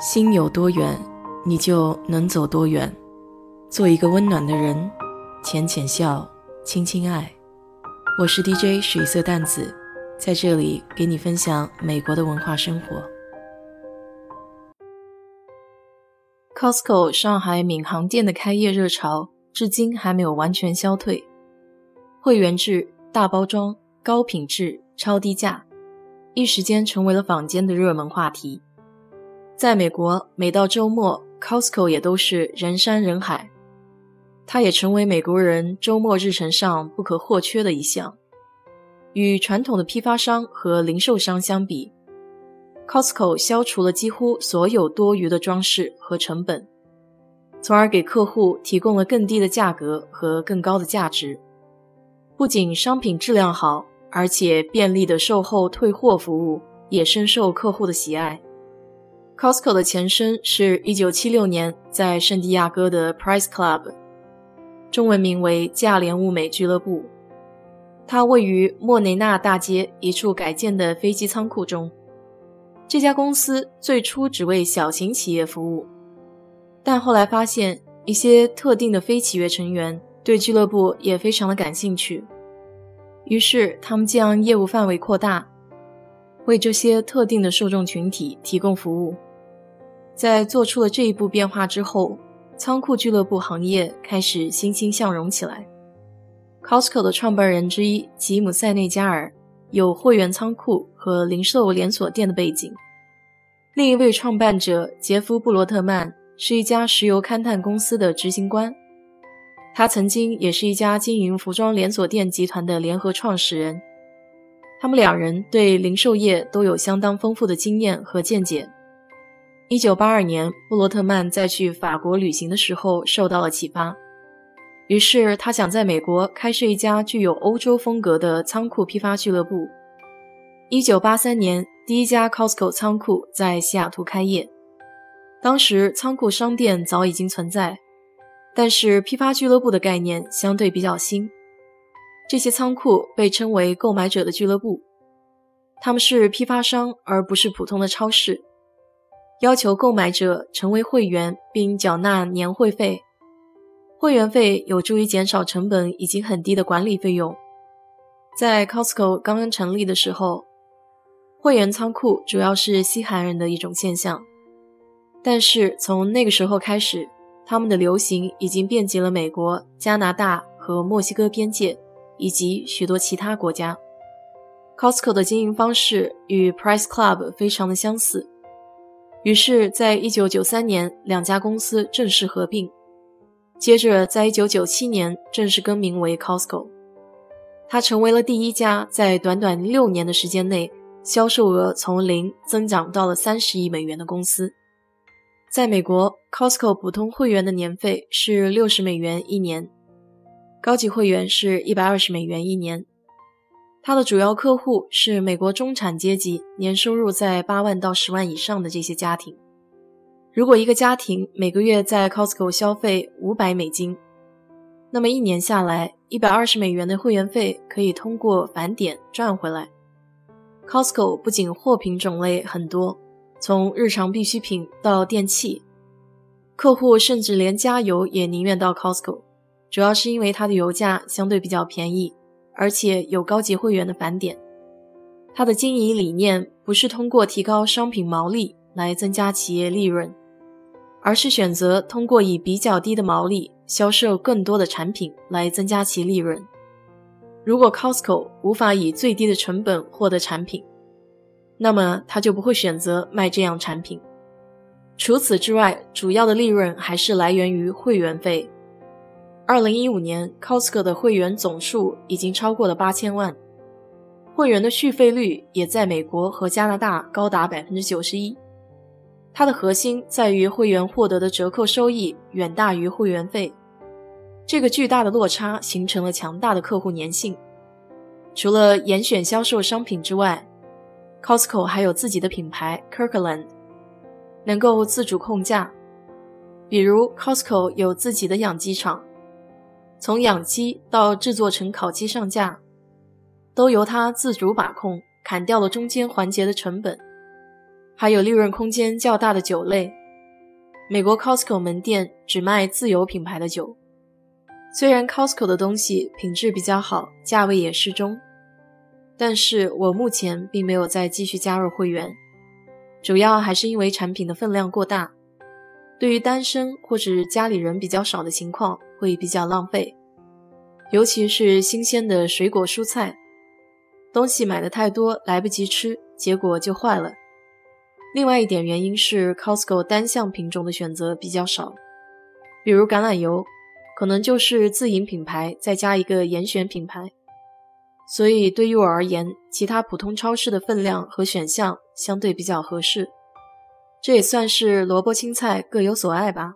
心有多远，你就能走多远。做一个温暖的人，浅浅笑，轻轻爱。我是 DJ 水色淡子，在这里给你分享美国的文化生活。Costco 上海闵行店的开业热潮至今还没有完全消退，会员制、大包装、高品质、超低价，一时间成为了坊间的热门话题。在美国，每到周末，Costco 也都是人山人海。它也成为美国人周末日程上不可或缺的一项。与传统的批发商和零售商相比，Costco 消除了几乎所有多余的装饰和成本，从而给客户提供了更低的价格和更高的价值。不仅商品质量好，而且便利的售后退货服务也深受客户的喜爱。Costco 的前身是一九七六年在圣地亚哥的 Price Club，中文名为价廉物美俱乐部。它位于莫雷纳大街一处改建的飞机仓库中。这家公司最初只为小型企业服务，但后来发现一些特定的非企业成员对俱乐部也非常的感兴趣，于是他们将业务范围扩大，为这些特定的受众群体提供服务。在做出了这一步变化之后，仓库俱乐部行业开始欣欣向荣起来。Costco 的创办人之一吉姆·塞内加尔有会员仓库和零售连锁店的背景。另一位创办者杰夫·布罗特曼是一家石油勘探公司的执行官，他曾经也是一家经营服装连锁店集团的联合创始人。他们两人对零售业都有相当丰富的经验和见解。一九八二年，布罗特曼在去法国旅行的时候受到了启发，于是他想在美国开设一家具有欧洲风格的仓库批发俱乐部。一九八三年，第一家 Costco 仓库在西雅图开业。当时仓库商店早已经存在，但是批发俱乐部的概念相对比较新。这些仓库被称为购买者的俱乐部，他们是批发商，而不是普通的超市。要求购买者成为会员并缴纳年会费，会员费有助于减少成本已经很低的管理费用。在 Costco 刚刚成立的时候，会员仓库主要是西海岸人的一种现象，但是从那个时候开始，他们的流行已经遍及了美国、加拿大和墨西哥边界以及许多其他国家。Costco 的经营方式与 Price Club 非常的相似。于是，在一九九三年，两家公司正式合并。接着，在一九九七年正式更名为 Costco。它成为了第一家在短短六年的时间内，销售额从零增长到了三十亿美元的公司。在美国，Costco 普通会员的年费是六十美元一年，高级会员是一百二十美元一年。它的主要客户是美国中产阶级，年收入在八万到十万以上的这些家庭。如果一个家庭每个月在 Costco 消费五百美金，那么一年下来，一百二十美元的会员费可以通过返点赚回来。Costco 不仅货品种类很多，从日常必需品到电器，客户甚至连加油也宁愿到 Costco，主要是因为它的油价相对比较便宜。而且有高级会员的返点，它的经营理念不是通过提高商品毛利来增加企业利润，而是选择通过以比较低的毛利销售更多的产品来增加其利润。如果 Costco 无法以最低的成本获得产品，那么他就不会选择卖这样产品。除此之外，主要的利润还是来源于会员费。二零一五年，Costco 的会员总数已经超过了八千万，会员的续费率也在美国和加拿大高达百分之九十一。它的核心在于会员获得的折扣收益远大于会员费，这个巨大的落差形成了强大的客户粘性。除了严选销售商品之外，Costco 还有自己的品牌 Kirkland，能够自主控价，比如 Costco 有自己的养鸡场。从养鸡到制作成烤鸡上架，都由他自主把控，砍掉了中间环节的成本。还有利润空间较大的酒类。美国 Costco 门店只卖自有品牌的酒，虽然 Costco 的东西品质比较好，价位也适中，但是我目前并没有再继续加入会员，主要还是因为产品的分量过大，对于单身或者家里人比较少的情况会比较浪费，尤其是新鲜的水果蔬菜，东西买的太多来不及吃，结果就坏了。另外一点原因是 Costco 单项品种的选择比较少，比如橄榄油，可能就是自营品牌再加一个严选品牌，所以对于我而言，其他普通超市的分量和选项相对比较合适。这也算是萝卜青菜各有所爱吧。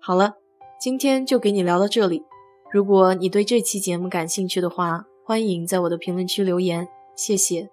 好了，今天就给你聊到这里。如果你对这期节目感兴趣的话，欢迎在我的评论区留言，谢谢。